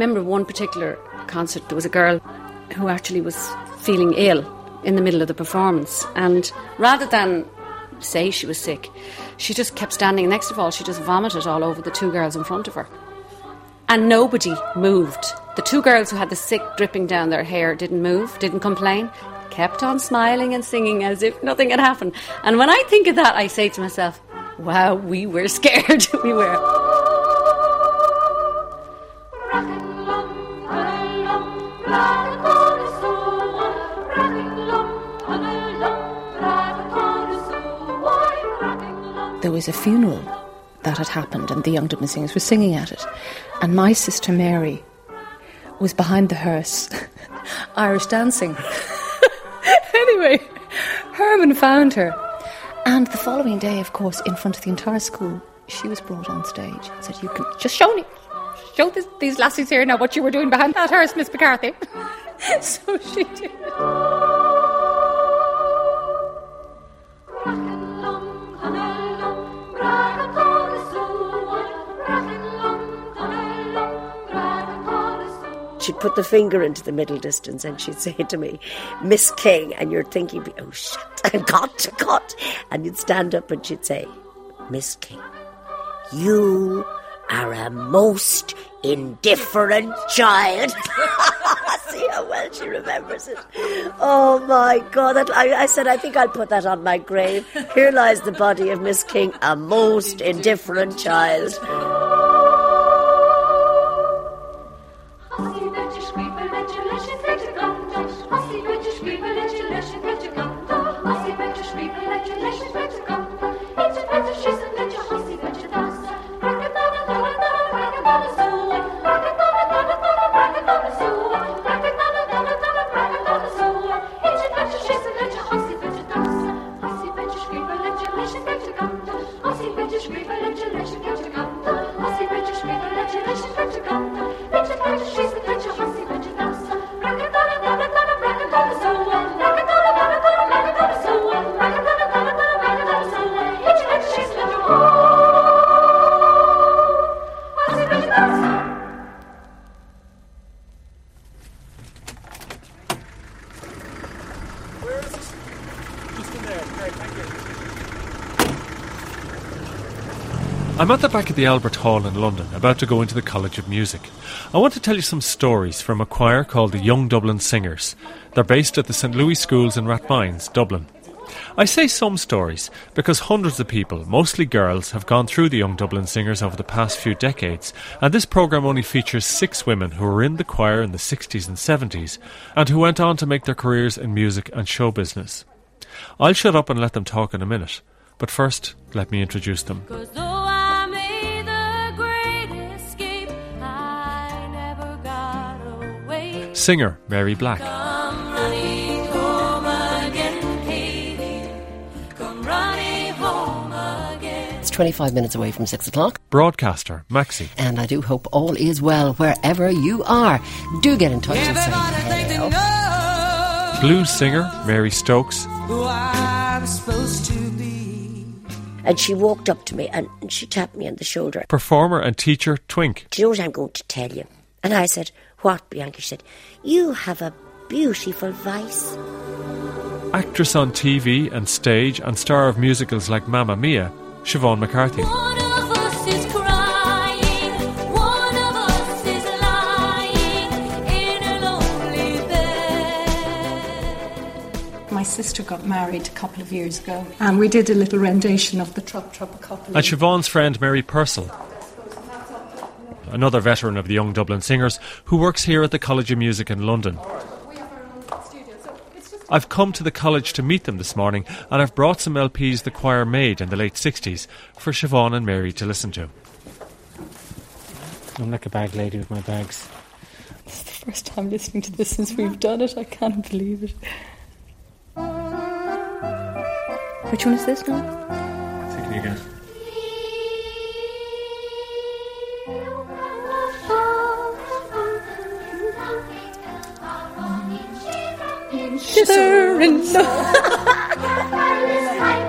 I remember one particular concert, there was a girl who actually was feeling ill in the middle of the performance. And rather than say she was sick, she just kept standing. Next of all, she just vomited all over the two girls in front of her. And nobody moved. The two girls who had the sick dripping down their hair didn't move, didn't complain, kept on smiling and singing as if nothing had happened. And when I think of that, I say to myself, wow, we were scared. we were. Was a funeral that had happened, and the Young Dublin Singers were singing at it. And my sister Mary was behind the hearse, Irish dancing. anyway, Herman found her. And the following day, of course, in front of the entire school, she was brought on stage and said, You can just show me, show this, these lassies here now what you were doing behind that hearse, Miss McCarthy. so she did. She'd put the finger into the middle distance and she'd say to me, Miss King, and you're thinking, oh shit, I got cut. And you'd stand up and she'd say, Miss King, you are a most indifferent child. See how well she remembers it. Oh my God. I, I, said, I think I'll put that on my grave. Here lies the body of Miss King, a most indifferent child. I'm at the back of the Albert Hall in London, about to go into the College of Music. I want to tell you some stories from a choir called the Young Dublin Singers. They're based at the St Louis Schools in Rathmines, Dublin. I say some stories because hundreds of people, mostly girls, have gone through the Young Dublin Singers over the past few decades, and this programme only features six women who were in the choir in the 60s and 70s and who went on to make their careers in music and show business. I'll shut up and let them talk in a minute, but first, let me introduce them. Singer Mary Black. It's 25 minutes away from 6 o'clock. Broadcaster Maxi. And I do hope all is well wherever you are. Do get in touch and say hello. Blues singer Mary Stokes. And she walked up to me and she tapped me on the shoulder. Performer and teacher Twink. Do you know what I'm going to tell you? And I said, What, Bianca? Said, You have a beautiful voice. Actress on TV and stage and star of musicals like Mamma Mia, Siobhan McCarthy. My sister got married a couple of years ago, and we did a little rendition of the Trop Trop couple. And Siobhan's friend Mary Purcell, another veteran of the Young Dublin Singers, who works here at the College of Music in London. I've come to the college to meet them this morning, and I've brought some LPs the choir made in the late 60s for Siobhan and Mary to listen to. I'm like a bag lady with my bags. It's the first time listening to this since we've done it. I can't believe it. Which one is this now? Taking you again. Sir and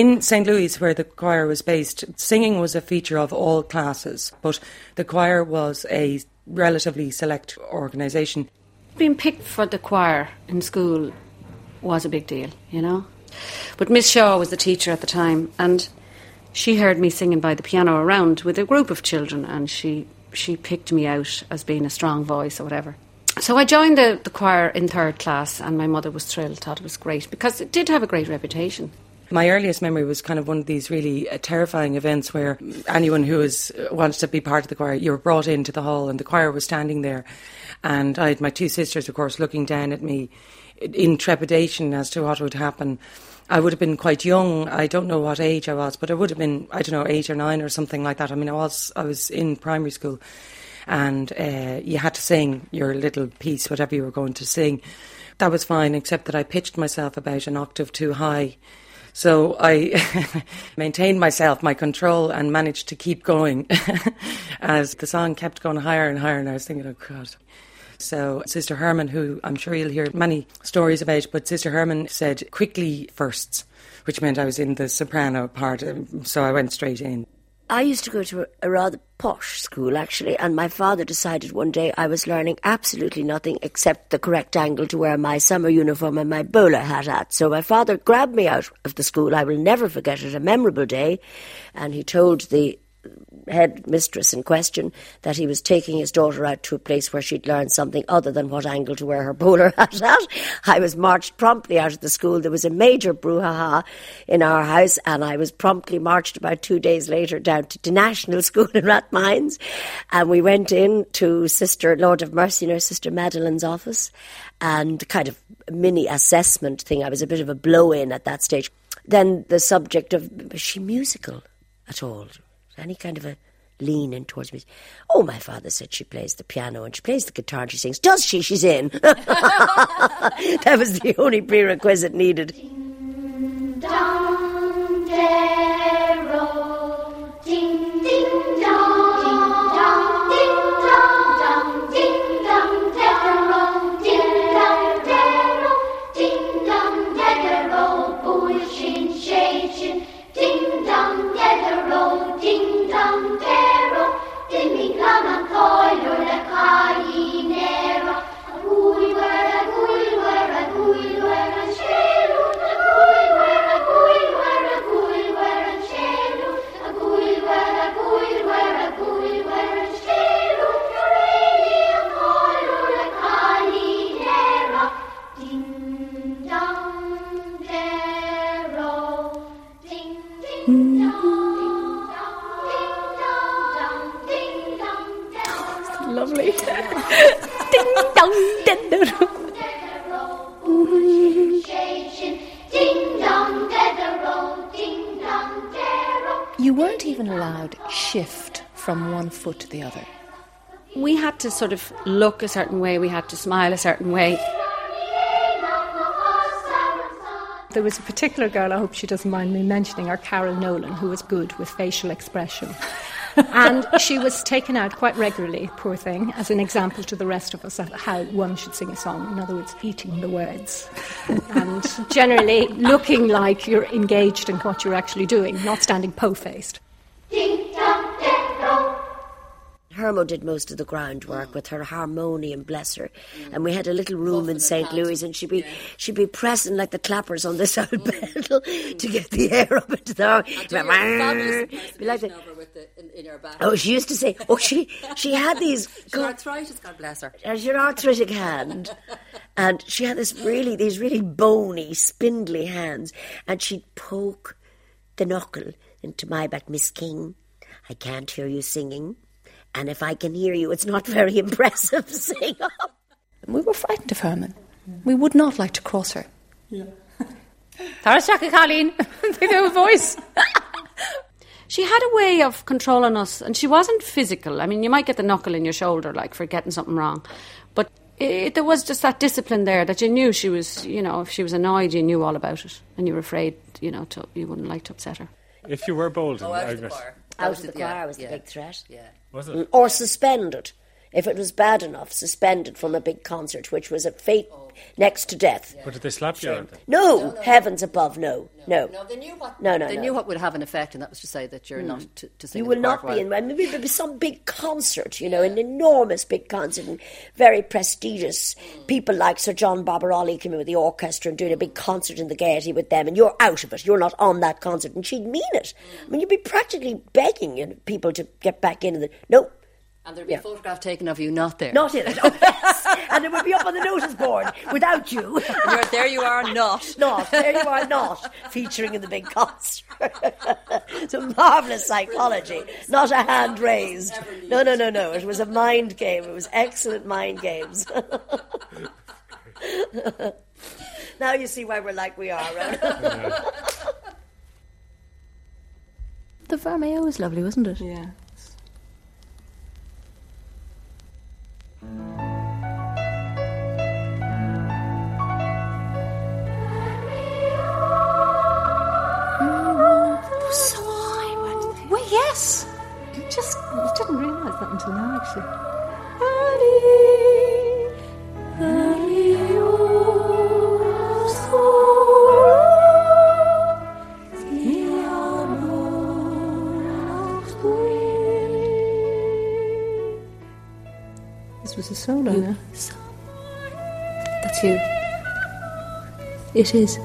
In St. Louis, where the choir was based, singing was a feature of all classes, but the choir was a relatively select organisation. Being picked for the choir in school was a big deal, you know. But Miss Shaw was the teacher at the time, and she heard me singing by the piano around with a group of children, and she she picked me out as being a strong voice or whatever. So I joined the, the choir in third class, and my mother was thrilled, thought it was great because it did have a great reputation. My earliest memory was kind of one of these really uh, terrifying events where anyone who was uh, wanted to be part of the choir, you were brought into the hall, and the choir was standing there, and I had my two sisters, of course, looking down at me in trepidation as to what would happen. I would have been quite young. I don't know what age I was, but I would have been, I don't know, eight or nine or something like that. I mean, I was, I was in primary school, and uh, you had to sing your little piece, whatever you were going to sing. That was fine, except that I pitched myself about an octave too high. So I maintained myself, my control, and managed to keep going as the song kept going higher and higher. And I was thinking, oh God. So Sister Herman, who I'm sure you'll hear many stories about, but Sister Herman said quickly firsts, which meant I was in the soprano part. um, So I went straight in. I used to go to a rather posh school, actually, and my father decided one day I was learning absolutely nothing except the correct angle to wear my summer uniform and my bowler hat at. So my father grabbed me out of the school. I will never forget it, a memorable day, and he told the head mistress in question that he was taking his daughter out to a place where she'd learn something other than what angle to wear her bowler hat at. I was marched promptly out of the school. There was a major brouhaha in our house, and I was promptly marched about two days later down to the National School in Rathmines. And we went in to Sister Lord of Mercy, Nurse Sister Madeline's office, and kind of mini assessment thing. I was a bit of a blow in at that stage. Then the subject of was she musical at all? Any kind of a lean in towards me. Oh, my father said she plays the piano and she plays the guitar and she sings. Does she? She's in. that was the only prerequisite needed. Dong, shift from one foot to the other. We had to sort of look a certain way, we had to smile a certain way. There was a particular girl, I hope she doesn't mind me mentioning her, Carol Nolan, who was good with facial expression. and she was taken out quite regularly, poor thing, as an example to the rest of us of how one should sing a song. In other words, eating the words. and generally looking like you're engaged in what you're actually doing, not standing po faced. Hermo did most of the groundwork with her harmonium, bless her. And we had a little room in St. Louis, and she'd be she'd be pressing like the clappers on this old pedal to get the air up into the. Be like the- Oh, she used to say, oh, she she had these. arthritis, God bless her. As your arthritic hand, and she had this really these really bony, spindly hands, and she'd poke the knuckle into my back, Miss King. I can't hear you singing, and if I can hear you, it's not very impressive. Sing up. We were frightened of Herman. We would not like to cross her. There's Jackie Colleen with her voice. she had a way of controlling us, and she wasn't physical. I mean, you might get the knuckle in your shoulder, like for getting something wrong, but it, there was just that discipline there that you knew she was. You know, if she was annoyed, you knew all about it, and you were afraid, you know, to, you wouldn't like to upset her. If you were bold, Oh, out of the Agnes, choir. Out was of the yeah, choir was the big threat. Yeah. Or suspended. If it was bad enough, suspended from a big concert, which was a fate next to death. But did they slap you? or anything? No, heavens above, no, no. No, they knew what. No, no, They no. knew what would have an effect, and that was to say that you're hmm. not to, to sing. You in will the not choir be in. while- I mean, maybe there'll be some big concert, you know, an enormous big concert, and very prestigious. Hmm. People like Sir John Barbirolli coming with the orchestra and doing a big concert in the Gaiety with them, and you're out of it. You're not on that concert, and she'd mean it. I hmm. mean, you'd be practically begging you know, people to get back in. And the, no, And there'd be Yeah. a photograph taken of you not there. not in it. Oh, yes. and it would be up on the notice board without you. You're, there you are, not. not. There you are, not featuring in the big concert. it's a marvelous psychology, not a hand raised. No, no, no, no. It was a mind game. It was excellent mind games. now you see why we're like we are. Right? The Vermeo was lovely, wasn't it? Yeah. So high, weren't they? Well, yes. Just didn't realise that until now, actually. It is.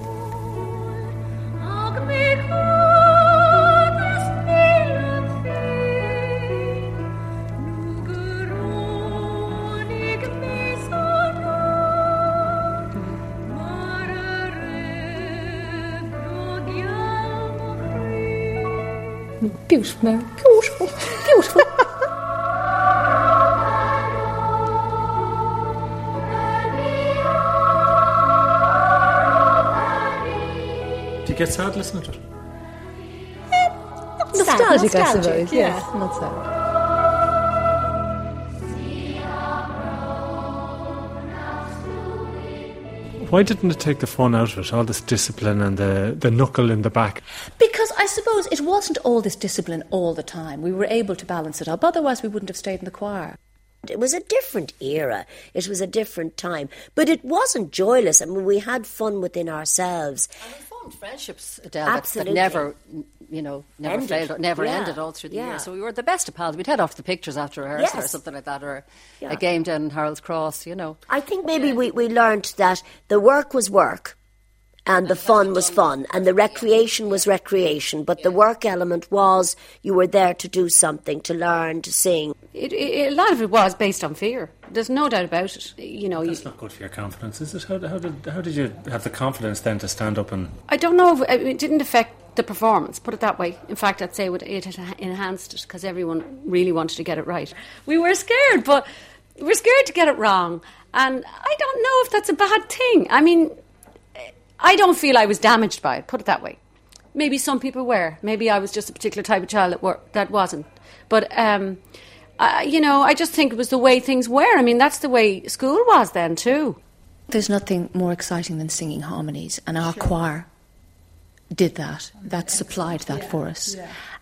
Mary. Do you get sad listening to it? Nostalgic, I suppose. Nostalgic, Yes, yeah. not sad. Why didn't it take the fun out of it? All this discipline and the, the knuckle in the back. Because I suppose it wasn't all this discipline all the time. We were able to balance it up. Otherwise, we wouldn't have stayed in the choir. It was a different era. It was a different time. But it wasn't joyless. I mean, we had fun within ourselves. Formed friendships, Adele, that, that never, you know, never Ended. failed, never Yeah. ended all through the Yeah. year. So we were the best of pals. We'd head off the pictures after rehearsal or something like that, or Yeah. a game down in Harold's Cross, you know. I think maybe we, we learnt that the work was work and the fun was fun and the recreation was recreation, but the work element was you were there to do something, to learn, to sing. It, it, a lot of it was based on fear. There's no doubt about it. You know, you, That's not good for your confidence, is it? How, how, did, how did you have the confidence then to stand up and. I don't know if it didn't affect the performance. Put it that way. In fact, I'd say it, it had enhanced it because everyone really wanted to get it right. We were scared, but we're scared to get it wrong, and I don't know if that's a bad thing. I mean, I don't feel I was damaged by it. Put it that way. Maybe some people were. Maybe I was just a particular type of child that were, that wasn't. But um, I, you know, I just think it was the way things were. I mean, that's the way school was then too. There's nothing more exciting than singing harmonies, and our choir did that. That supplied that for us.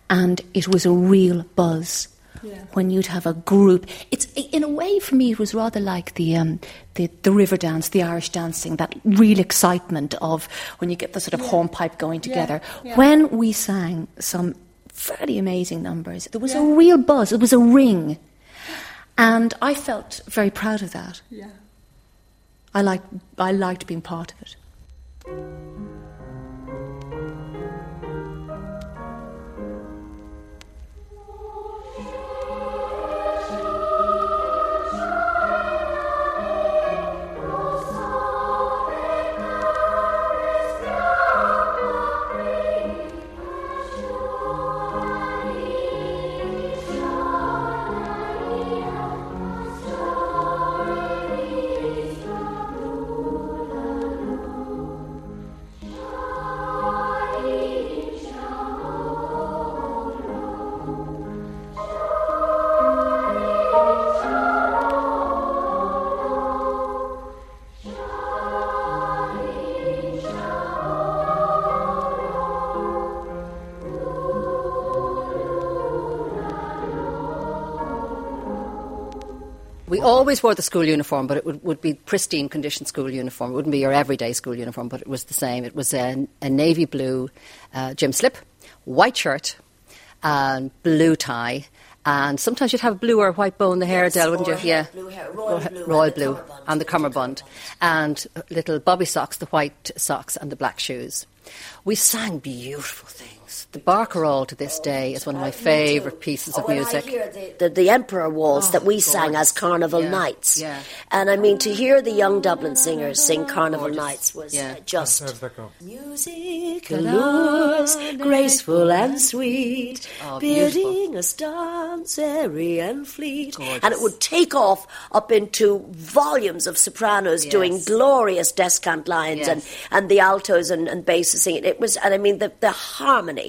And it was a real buzz when you'd have a group. It's in a way for me, it was rather like the um, the, the river dance, the Irish dancing, that real excitement of when you get the sort of hornpipe going together. When we sang some fairly amazing numbers, there was a real buzz. It was a ring, and I felt very proud of that. Yeah. I liked, I liked being part of it. Always wore the school uniform, but it would, would be pristine condition school uniform. It wouldn't be your everyday school uniform, but it was the same. It was a, a navy blue uh, gym slip, white shirt, and blue tie. And sometimes you'd have blue or white bow in the hair, Yes, Del, wouldn't you? hair, Yeah, blue hair, royal blue royal and the blue, cummerbund. and the cummerbund, and little bobby socks, the white socks, and the black shoes. We sang beautiful things. The Barcarolle to this day is one of my favourite pieces of Oh, music. The, the, the Emperor Waltz Oh, that we sang as Carnival Yeah, Nights. yeah. And I mean, to hear the young Dublin singers sing Carnival Nights was Yeah. uh, just. How does that go? Music allures, graceful and sweet, Oh, beautiful. bidding us dance airy and fleet. Gorgeous. And it would take off up into volumes of sopranos doing glorious descant lines Yes. and, and the altos and, and basses singing. It was, and I mean, the, the harmony,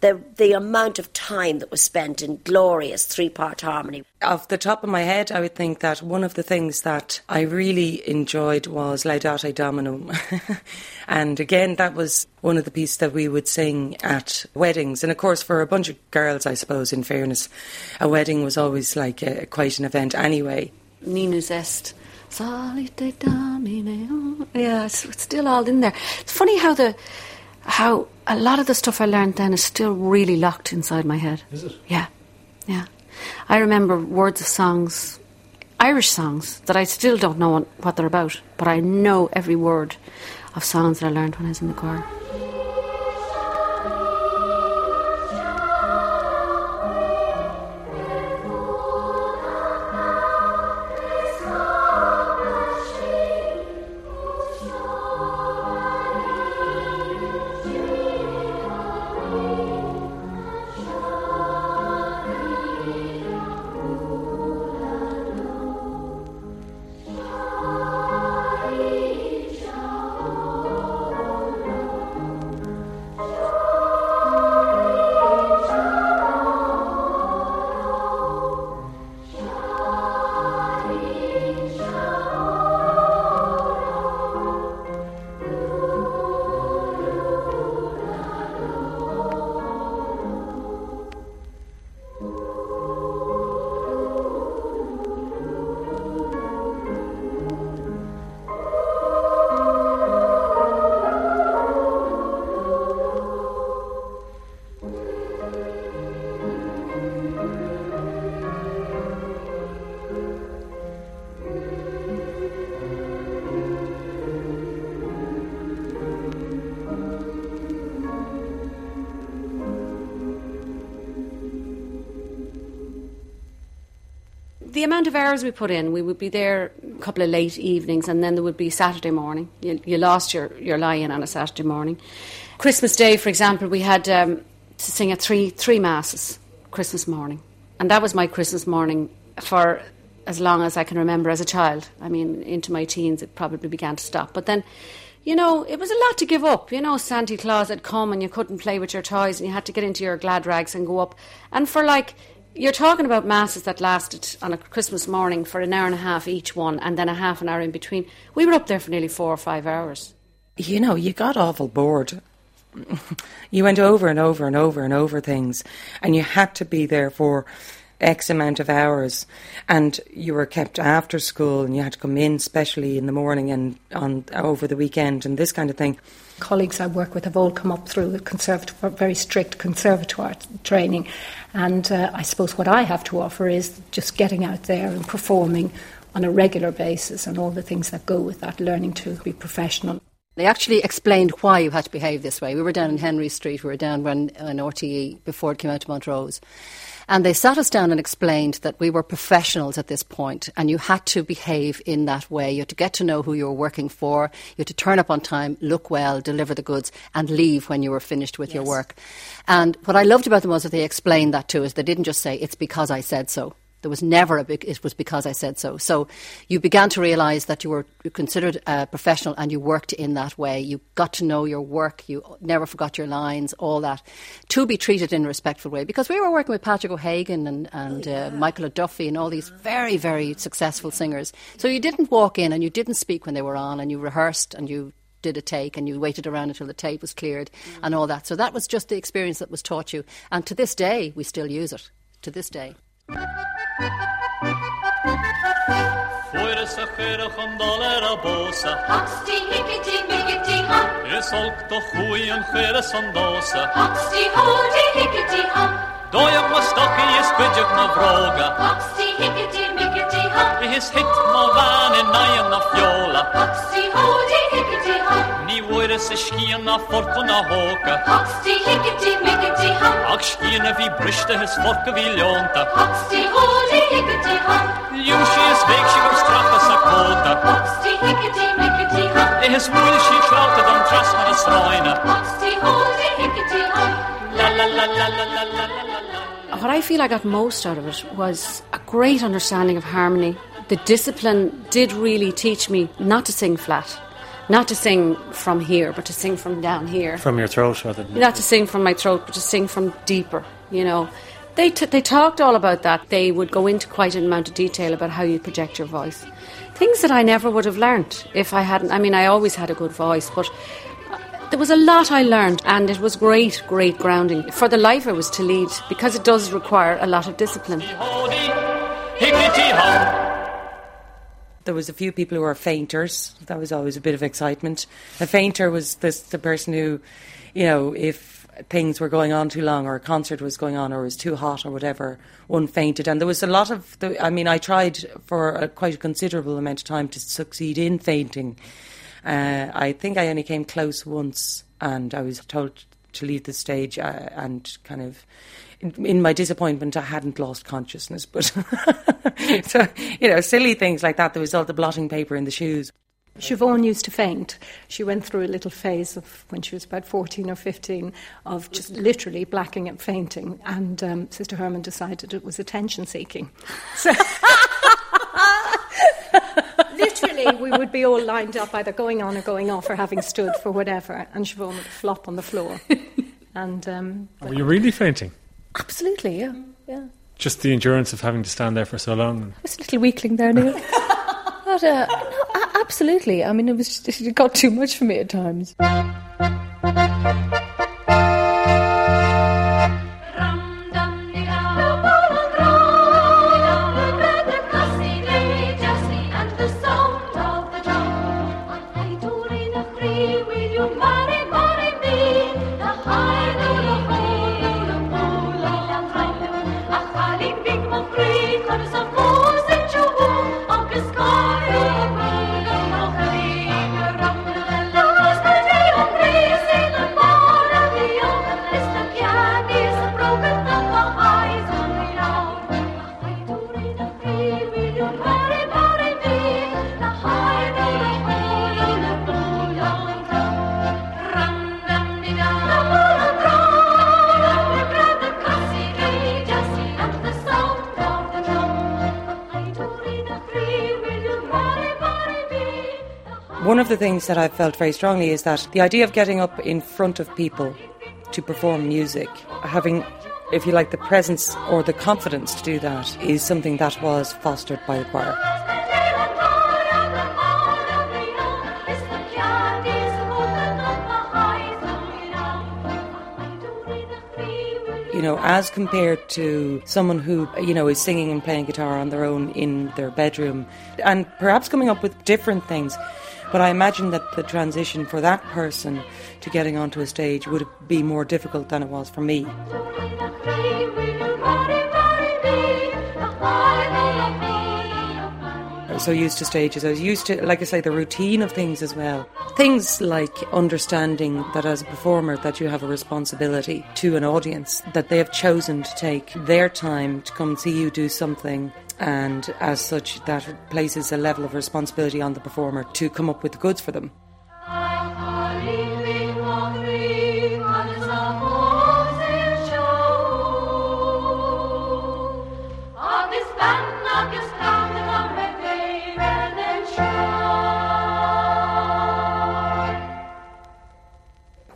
the, the amount of time that was spent in glorious three part harmony. Off the top of my head, I would think that one of the things that I really enjoyed was Laudate Dominum. and again, that was one of the pieces that we would sing at weddings. And of course, for a bunch of girls, I suppose, in fairness, a wedding was always like a, quite an event anyway. Ninus est. Salite Domine. Yeah, it's, it's still all in there. It's funny how the how a lot of the stuff I learned then is still really locked inside my head. Is it? Yeah, yeah. I remember words of songs, Irish songs that I still don't know what- they're about, but I know every word of songs that I learned when I was in the choir. The amount of hours we put in, we would be there a couple of late evenings, and then there would be Saturday morning. You, you lost your, your lie-in on a Saturday morning. Christmas Day, for example, we had um, to sing at three three masses Christmas morning, and that was my Christmas morning for as long as I can remember as a child. I mean, into my teens, it probably began to stop, but then. You know, it was a lot to give up. You know, Santa Claus had come and you couldn't play with your toys and you had to get into your glad rags and go up. And for like you're talking about masses that lasted on a Christmas morning for an hour and a half each one, and then a half an hour in between. We were up there for nearly four or five hours. You know, you got awful bored. you went over and over and over and over things, and you had to be there for X amount of hours, and you were kept after school, and you had to come in, especially in the morning and on over the weekend, and this kind of thing. Colleagues I work with have all come up through conservatoire, very strict conservatoire training. And uh, I suppose what I have to offer is just getting out there and performing on a regular basis and all the things that go with that, learning to be professional. They actually explained why you had to behave this way. We were down in Henry Street, we were down when in RTE before it came out to Montrose. And they sat us down and explained that we were professionals at this point and you had to behave in that way. You had to get to know who you were working for. You had to turn up on time, look well, deliver the goods, and leave when you were finished with your work. And what I loved about them was that they explained that to us. They didn't just say, it's because I said so. There was never a big, it was because I said so. So you began to realise that you were considered a professional and you worked in that way. You got to know your work. You never forgot your lines, all that. To be treated in a respectful way. Because we were working with Patrick O'Hagan and, and uh, Michael O'Duffy and all these very, very successful singers. So you didn't walk in and you didn't speak when they were on and you rehearsed and you did a take and you waited around until the tape was cleared and all that. So that was just the experience that was taught you. And to this day, we still use it. To this day. Fuera jera jandalera bosa. Hatsti hikkiti mikkiti ham Es alk hui an jera sandosa. Hatsti hodi hikkiti ham Dojam ma staki is pidjak na vroga Hatsti hikkiti mikkiti ham His hit ma vane najan na fjola Hatsti hodi hikkiti ham fortuna sakota La la la la la la la la. What I feel I got most out of it was a great understanding of harmony. The discipline did really teach me not to sing flat not to sing from here, but to sing from down here. From your throat rather than. not to sing from my throat, but to sing from deeper. You know, they t- they talked all about that. They would go into quite an amount of detail about how you project your voice, things that I never would have learnt if I hadn't. I mean, I always had a good voice, but uh, there was a lot I learned, and it was great, great grounding for the life I was to lead because it does require a lot of discipline. There was a few people who were fainters. That was always a bit of excitement. A fainter was this, the person who, you know, if things were going on too long or a concert was going on or was too hot or whatever, one fainted. And there was a lot of, the, I mean, I tried for a, quite a considerable amount of time to succeed in fainting. Uh, I think I only came close once and I was told to leave the stage uh, and kind of in, in my disappointment I hadn't lost consciousness but so you know silly things like that the result of blotting paper in the shoes Siobhan used to faint. She went through a little phase of when she was about 14 or 15 of just literally blacking and fainting. And um, Sister Herman decided it was attention seeking. So literally, we would be all lined up, either going on or going off, or having stood for whatever. And Siobhan would flop on the floor. And um, Were you really fainting? Absolutely, yeah. Yeah. Just the endurance of having to stand there for so long. I was a little weakling there, Neil. but, uh, no, absolutely. I mean, it was just, it got too much for me at times. The things that I've felt very strongly is that the idea of getting up in front of people to perform music having if you like the presence or the confidence to do that is something that was fostered by the choir you know, as compared to someone who, you know, is singing and playing guitar on their own in their bedroom and perhaps coming up with different things. But I imagine that the transition for that person to getting onto a stage would be more difficult than it was for me. I was so used to stages. I was used to, like I say, the routine of things as well. Things like understanding that as a performer that you have a responsibility to an audience, that they have chosen to take their time to come see you do something and as such that places a level of responsibility on the performer to come up with the goods for them.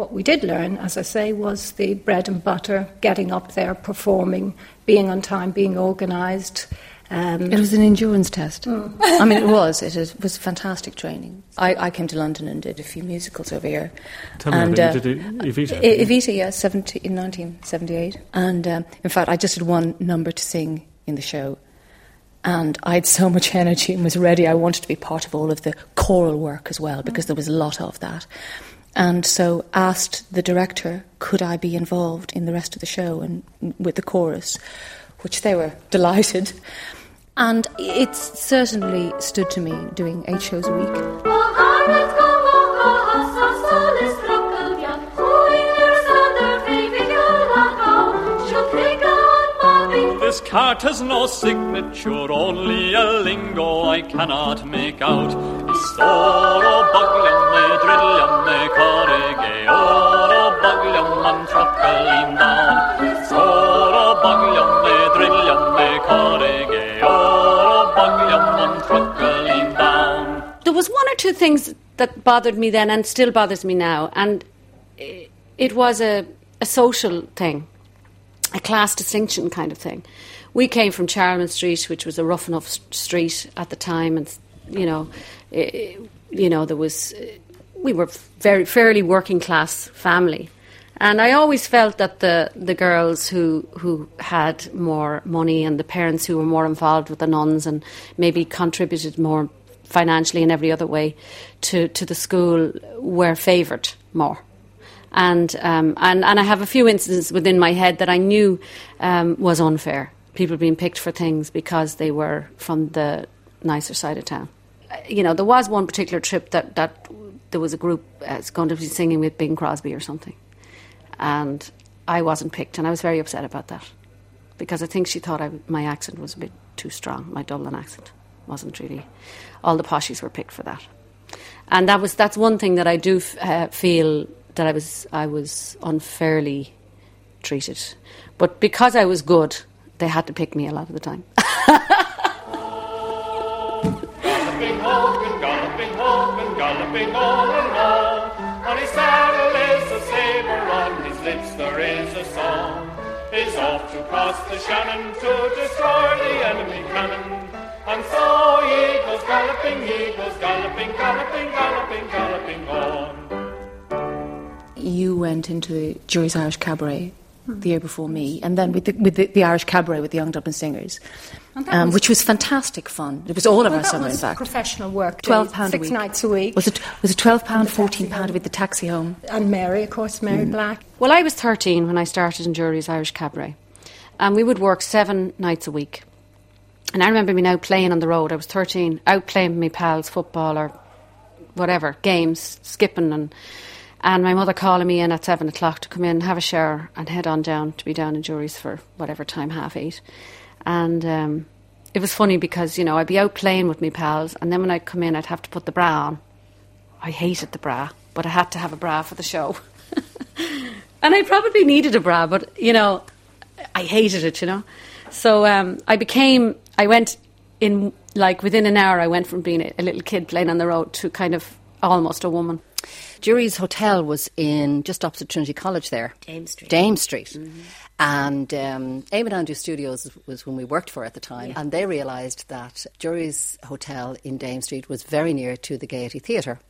What we did learn, as I say, was the bread and butter, getting up there, performing, being on time, being organised. Um, It was an endurance test. I mean, it was. It is- was fantastic training. I, I came to London and did a few musicals over here. Tell me and, about uh, it. You did Evita. Evita, yeah, 70, in 1978. And um, in fact, I just had one number to sing in the show. And I had so much energy and was ready. I wanted to be part of all of the choral work as well because there was a lot of that. And so asked the director, could I be involved in the rest of the show and with the chorus, which they were delighted. And it certainly stood to me doing eight shows a week. This cart has no signature, only a lingo I cannot make out. Istoro bugliam me drilliam me down. Istoro bugliam was one or two things that bothered me then and still bothers me now, and it was a, a social thing, a class distinction kind of thing. We came from Charlemont Street, which was a rough enough street at the time, and you know, i- you know there was we were very fairly working class family. And I always felt that the, the girls who who had more money and the parents who were more involved with the nuns and maybe contributed more financially and every other way to, to the school were favoured more. And, um, and and I have a few instances within my head that I knew um, was unfair. People being picked for things because they were from the nicer side of town. Uh, You know, there was one particular trip that, that there was a group uh, going to be singing with Bing Crosby or something, and I wasn't picked, and I was very upset about that because I think she thought I, my accent was a bit too strong. My Dublin accent wasn't really. All the poshies were picked for that, and that was that's one thing that I do f- uh, feel that I was I was unfairly treated, but because I was good, they had to pick me a lot of the time. Off to cross the Shannon to destroy the enemy cannon. And so he goes galloping, he goes galloping, galloping, galloping, galloping on. You went into the Jury's Irish Cabaret the year before me, and then with the, with the, the Irish Cabaret with the Young Dublin Singers, um, was- which was fantastic fun. It was all of Well, our that summer, in was fact. professional work. Twelve pound pound a six week. nights a week. Was it was it twelve pound, fourteen pound with the taxi home? And Mary, of course, Mary Mm. Black. Well, I was 13 when I started in Jury's Irish Cabaret. And we would work seven nights a week. And I remember me now playing on the road. I was 13, out playing with my pals, football or whatever, games, skipping. And, and my mother calling me in at seven o'clock to come in, have a shower, and head on down to be down in Jury's for whatever time, half eight. And um, it was funny because, you know, I'd be out playing with my pals. And then when I'd come in, I'd have to put the bra on. I hated the bra, but I had to have a bra for the show. and I probably needed a bra, but you know, I hated it, you know. So um, I became, I went in like within an hour. I went from being a, a little kid playing on the road to kind of almost a woman. Jury's Hotel was in just opposite Trinity College there. Dame Street. Dame Street. And um, Eamonn Andrews Studios was when we worked for at the time. And they realised that Jury's Hotel in Dame Street was very near to the Gaiety Theatre.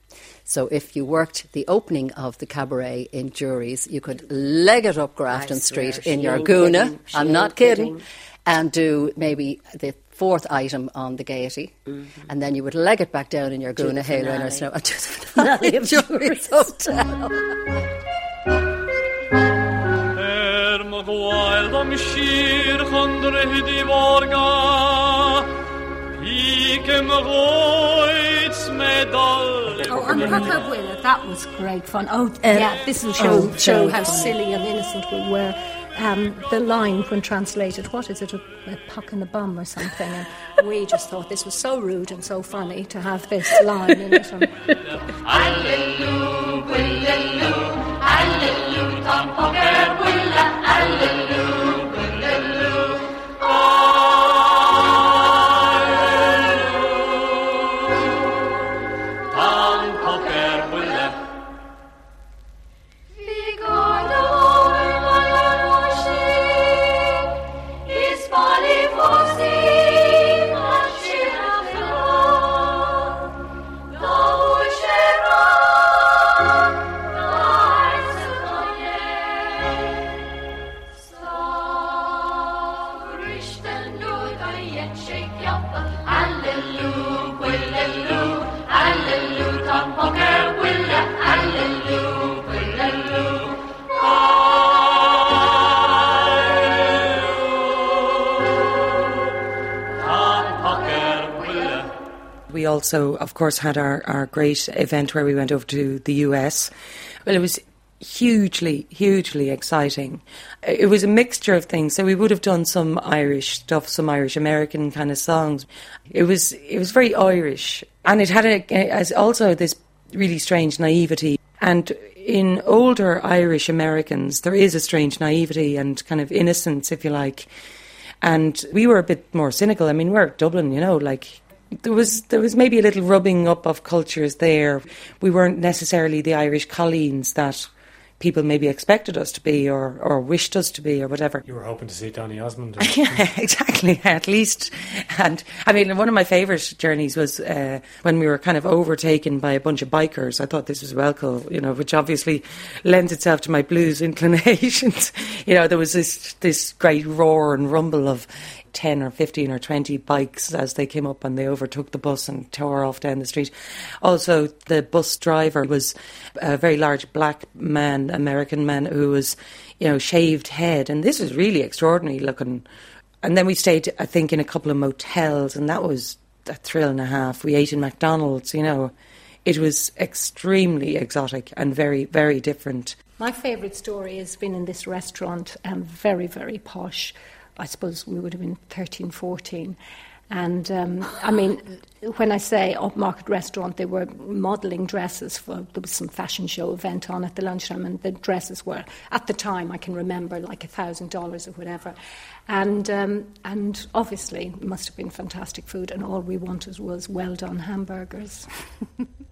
So if you worked the opening of the cabaret in Jury's, you could leg it up Grafton Street in your ain't Guna. I'm not kidding. kidding. And do maybe the fourth item on the Gaiety. And then you would leg it back down in your Guna the Halo in finale. or snow. To the finale of Jury's Hotel. Mag wild am shir khondre hidi vorga Pike mag medal Oh, and Papa Willa, that was great fun. Oh, uh, yeah, this will show, oh, show how funny. silly and innocent we were. Um, the line, when translated, what is it, a, a puck in the bum or something? And we just thought this was so rude and so funny to have this line in it. And Tom also, of course, had our, our great event where we went over to the US. Well, it was hugely, hugely exciting. It was a mixture of things. So we would have done some Irish stuff, some Irish American kind of songs. It was it was very Irish, and it had a, as also this really strange naivety. And in older Irish Americans, there is a strange naivety and kind of innocence, if you like. And we were a bit more cynical. I mean, we're Dublin, you know, like there was there was maybe a little rubbing up of cultures there. We weren't necessarily the Irish colleens that people maybe expected us to be or, or wished us to be or whatever. You were hoping to see Donny Osmond. yeah, exactly, at least. And I mean, one of my favourite journeys was uh, when we were kind of overtaken by a bunch of bikers. I thought this was well cool, you know, which obviously lends itself to my blues inclinations. you know, there was this, this great roar and rumble of, 10 or 15 or 20 bikes as they came up and they overtook the bus and tore off down the street. Also, the bus driver was a very large black man, American man, who was, you know, shaved head. And this was really extraordinary looking. And then we stayed, I think, in a couple of motels, and that was a thrill and a half. We ate in McDonald's, you know. It was extremely exotic and very, very different. My favourite story has been in this restaurant, and very, very posh. I suppose we would have been 13, 14. And um, I mean, when I say upmarket restaurant, they were modelling dresses for there was some fashion show event on at the lunchtime, and the dresses were at the time I can remember like a thousand dollars or whatever, and um, and obviously must have been fantastic food, and all we wanted was well done hamburgers.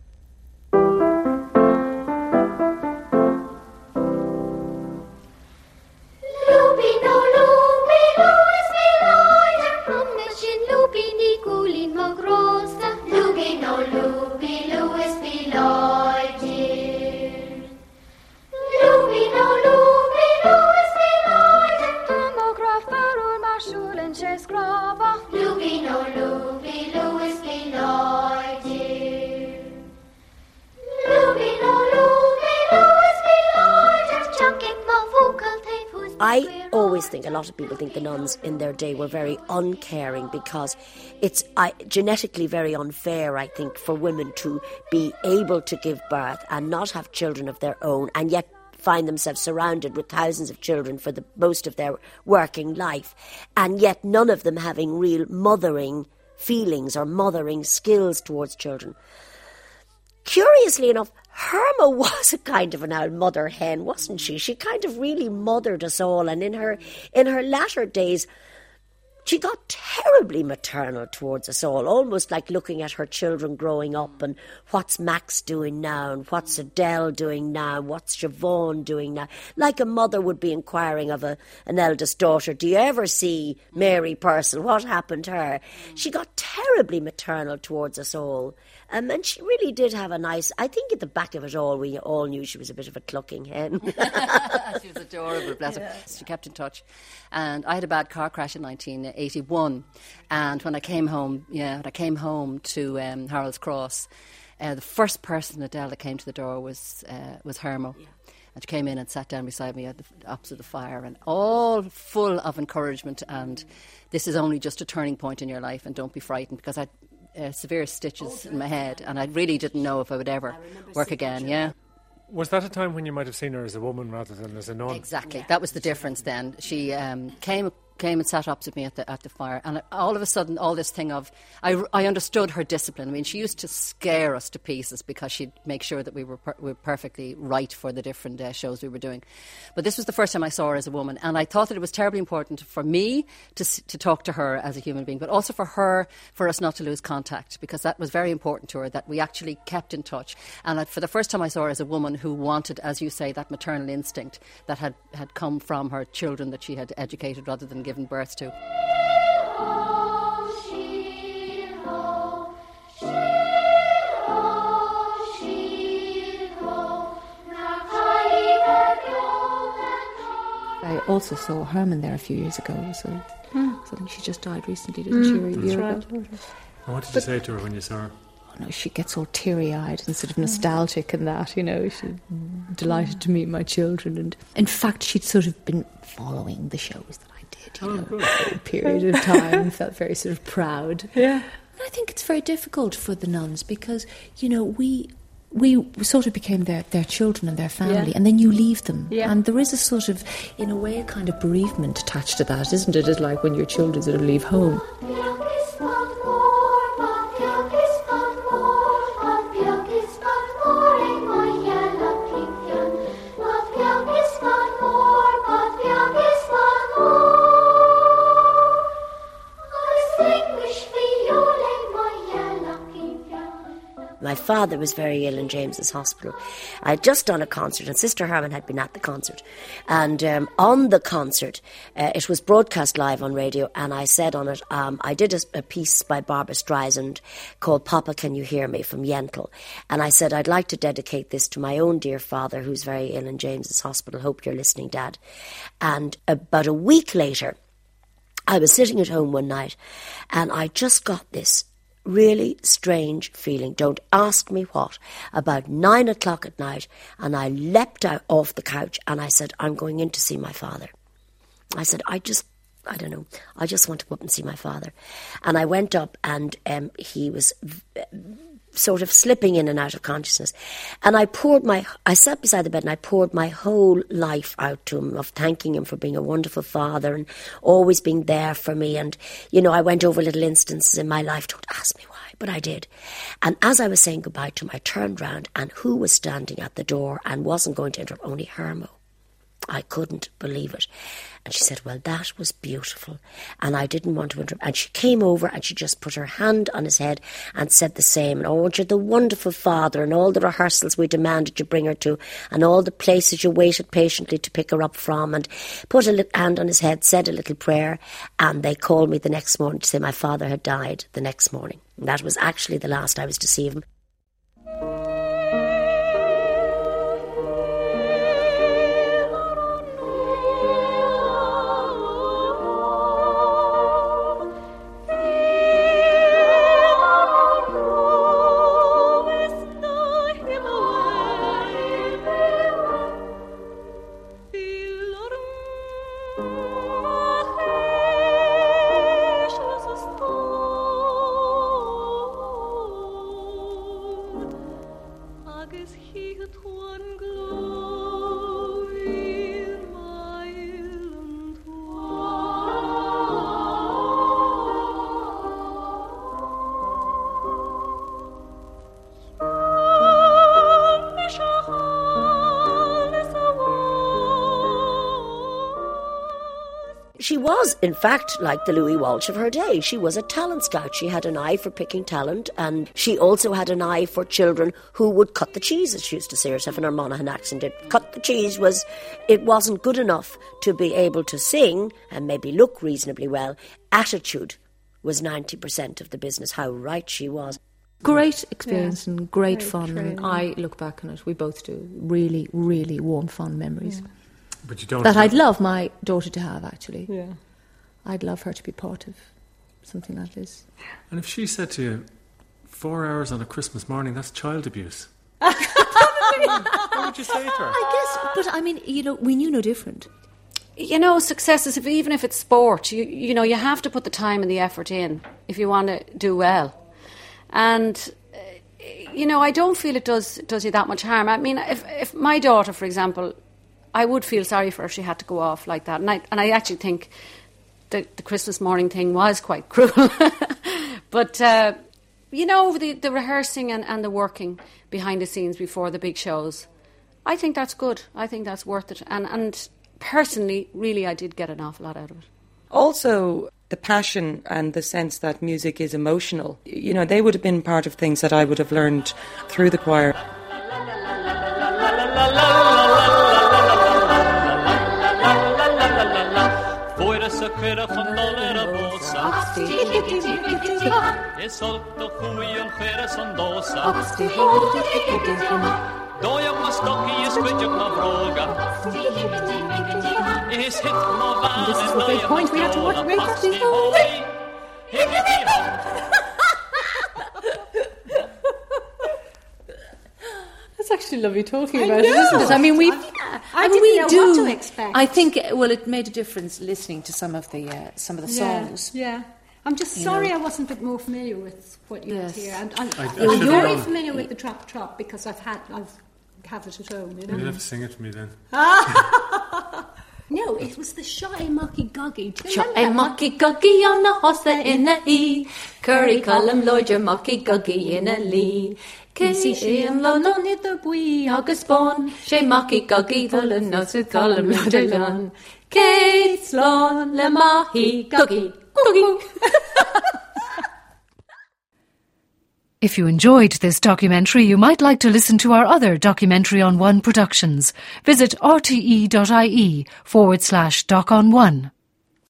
day were very uncaring because it's I, genetically very unfair, I think, for women to be able to give birth and not have children of their own and yet find themselves surrounded with thousands of children for the most of their working life and yet none of them having real mothering feelings or mothering skills towards children. Curiously enough, Herma was a kind of an old mother hen, wasn't she? She kind of really mothered us all, and in her in her latter days, she got terribly maternal towards us all, almost like looking at her children growing up and what's Max doing now and what's Adele doing now, what's Siobhan doing now. Like a mother would be inquiring of a, an eldest daughter, Do you ever see Mary Purcell? What happened to her? She got terribly maternal towards us all. Um, and she really did have a nice. I think at the back of it all, we all knew she was a bit of a clucking hen. she was adorable, bless her. She kept in touch. And I had a bad car crash in 1981. And when I came home, yeah, when I came home to um, Harold's Cross, uh, the first person Adele that came to the door was uh, was Hermo. And she came in and sat down beside me at the opposite the fire, and all full of encouragement. And this is only just a turning point in your life, and don't be frightened because I uh, severe stitches in my head, and I really didn't know if I would ever work again. Yeah. Was that a time when you might have seen her as a woman rather than as a nun? Exactly. That was the difference then. She um, came came and sat opposite me at the at the fire, and all of a sudden, all this thing of I, I understood her discipline. I mean, she used to scare us to pieces because she'd make sure that we were per- we were perfectly right for the different uh, shows we were doing. But this was the first time I saw her as a woman, and I thought that it was terribly important for me to to talk to her as a human being, but also for her for us not to lose contact because that was very important to her that we actually kept in touch. And I, for the first time, I saw her as a woman who wanted, as you say, that maternal instinct that had had come from her children that she had educated rather than given birth to. I also saw Herman there a few years ago, hmm. so I think she just died recently, didn't she? Or a year ago? And what did you say to her when you saw her? Oh, no, she gets all teary eyed and sort of hmm. nostalgic and that, you know. She's mm, delighted to hmm. meet my children. And in fact, she'd sort of been following the shows that I did, you oh, know, for a period of time felt very sort of proud. Yeah. And I think it's very difficult for the nuns because, you know, we we sort of became their, their children and their family, Yeah. and then you leave them. Yeah. And there is a sort of, in a way, a kind of bereavement attached to that, isn't it? It's like when your children sort of leave home. My father was very ill in James's Hospital. I had just done a concert, and Sister Herman had been at the concert. And um, on the concert, uh, it was broadcast live on radio, and I said on it, um, I did a, a piece by Barbra Streisand called Papa, Can You Hear Me from Yentl. And I said, I'd like to dedicate this to my own dear father, who's very ill in James's Hospital. Hope you're listening, Dad. And about a week later, I was sitting at home one night and I just got this really strange feeling. Don't ask me what. About nine o'clock at night, and I leapt out off the couch and I said, I'm going in to see my father. I said, I just, I don't know, I just want to go up and see my father. And I went up and um, he was v- sort of slipping in and out of consciousness. And I poured my, I sat beside the bed and I poured my whole life out to him of thanking him for being a wonderful father and always being there for me. And, you know, I went over little instances in my life. Don't ask me why, but I did. And as I was saying goodbye to him, I turned round and who was standing at the door and wasn't going to interrupt? Only Hermo. I couldn't believe it. And she said, Well, that was beautiful. And I didn't want to interrupt. And she came over and she just put her hand on his head and said the same. And oh, you're the wonderful father, and all the rehearsals we demanded you bring her to, and all the places you waited patiently to pick her up from, and put a little hand on his head, said a little prayer. And they called me the next morning to say my father had died the next morning. And that was actually the last I was to see him. In fact, like the Louis Walsh of her day. She was a talent scout. She had an eye for picking talent, and she also had an eye for children who would cut the cheese, as she used to say herself in her Monaghan accent. It, cut the cheese was, it wasn't good enough to be able to sing and maybe look reasonably well. Attitude was 90% of the business. How right she was. Great experience and great Very fun. And. I look back on it, we both do, really, really warm, fond memories. But you don't. That I'd love my daughter to have, actually. Yeah. I'd love her to be part of something like this. And if she said to you, four hours on a Christmas morning, that's child abuse. what would you say to her? I guess, but I mean, you know, we knew no different. you know, success is if, even if it's sport, you you know, you have to put the time and the effort in if you want to do well. And uh, you know, I don't feel it does does you that much harm. I mean, if if my daughter, for example, I would feel sorry for her if she had to go off like that. And I and I actually think the the Christmas morning thing was quite cruel. but uh, you know, the the rehearsing and, and the working behind the scenes before the big shows. I think that's good. I think that's worth it. And and personally, really, I did get an awful lot out of it. Also, the passion and the sense that music is emotional. You know, they would have been part of things that I would have learned through the choir. Fuera sa kwyra van dollar a bosa E solto chuion chwyra son dosa Dojak ma stokki e skridjak ma vroga Is hit ma van This is the big point. We have to watch- we have to- Higgity That's actually lovely talking about it, isn't it? I mean, we. I I mean, didn't we know do. what to expect. I think. uh, Well, it made a difference listening to some of the uh, some of the Yeah, songs. yeah. I'm just sorry I wasn't a bit more familiar with what you Yes. had here. And I'm, I- I I'm very known. familiar with the trap trap because I've had I've have it at home. You know. You'll have to sing it to me then. No, it was the shy mucky guggy. Do you Shot remember a that? mucky guggy on the horse there in a he. Curry column Lord your mucky guggy in a lee. Casey she and lo no need the bwee agus bon. She mucky guggy full of nuts with column Lord alone. Kate slon le mahi guggy guggy. If you enjoyed this documentary, you might like to listen to our other documentary on one productions. Visit rte.ie forward slash doc on one.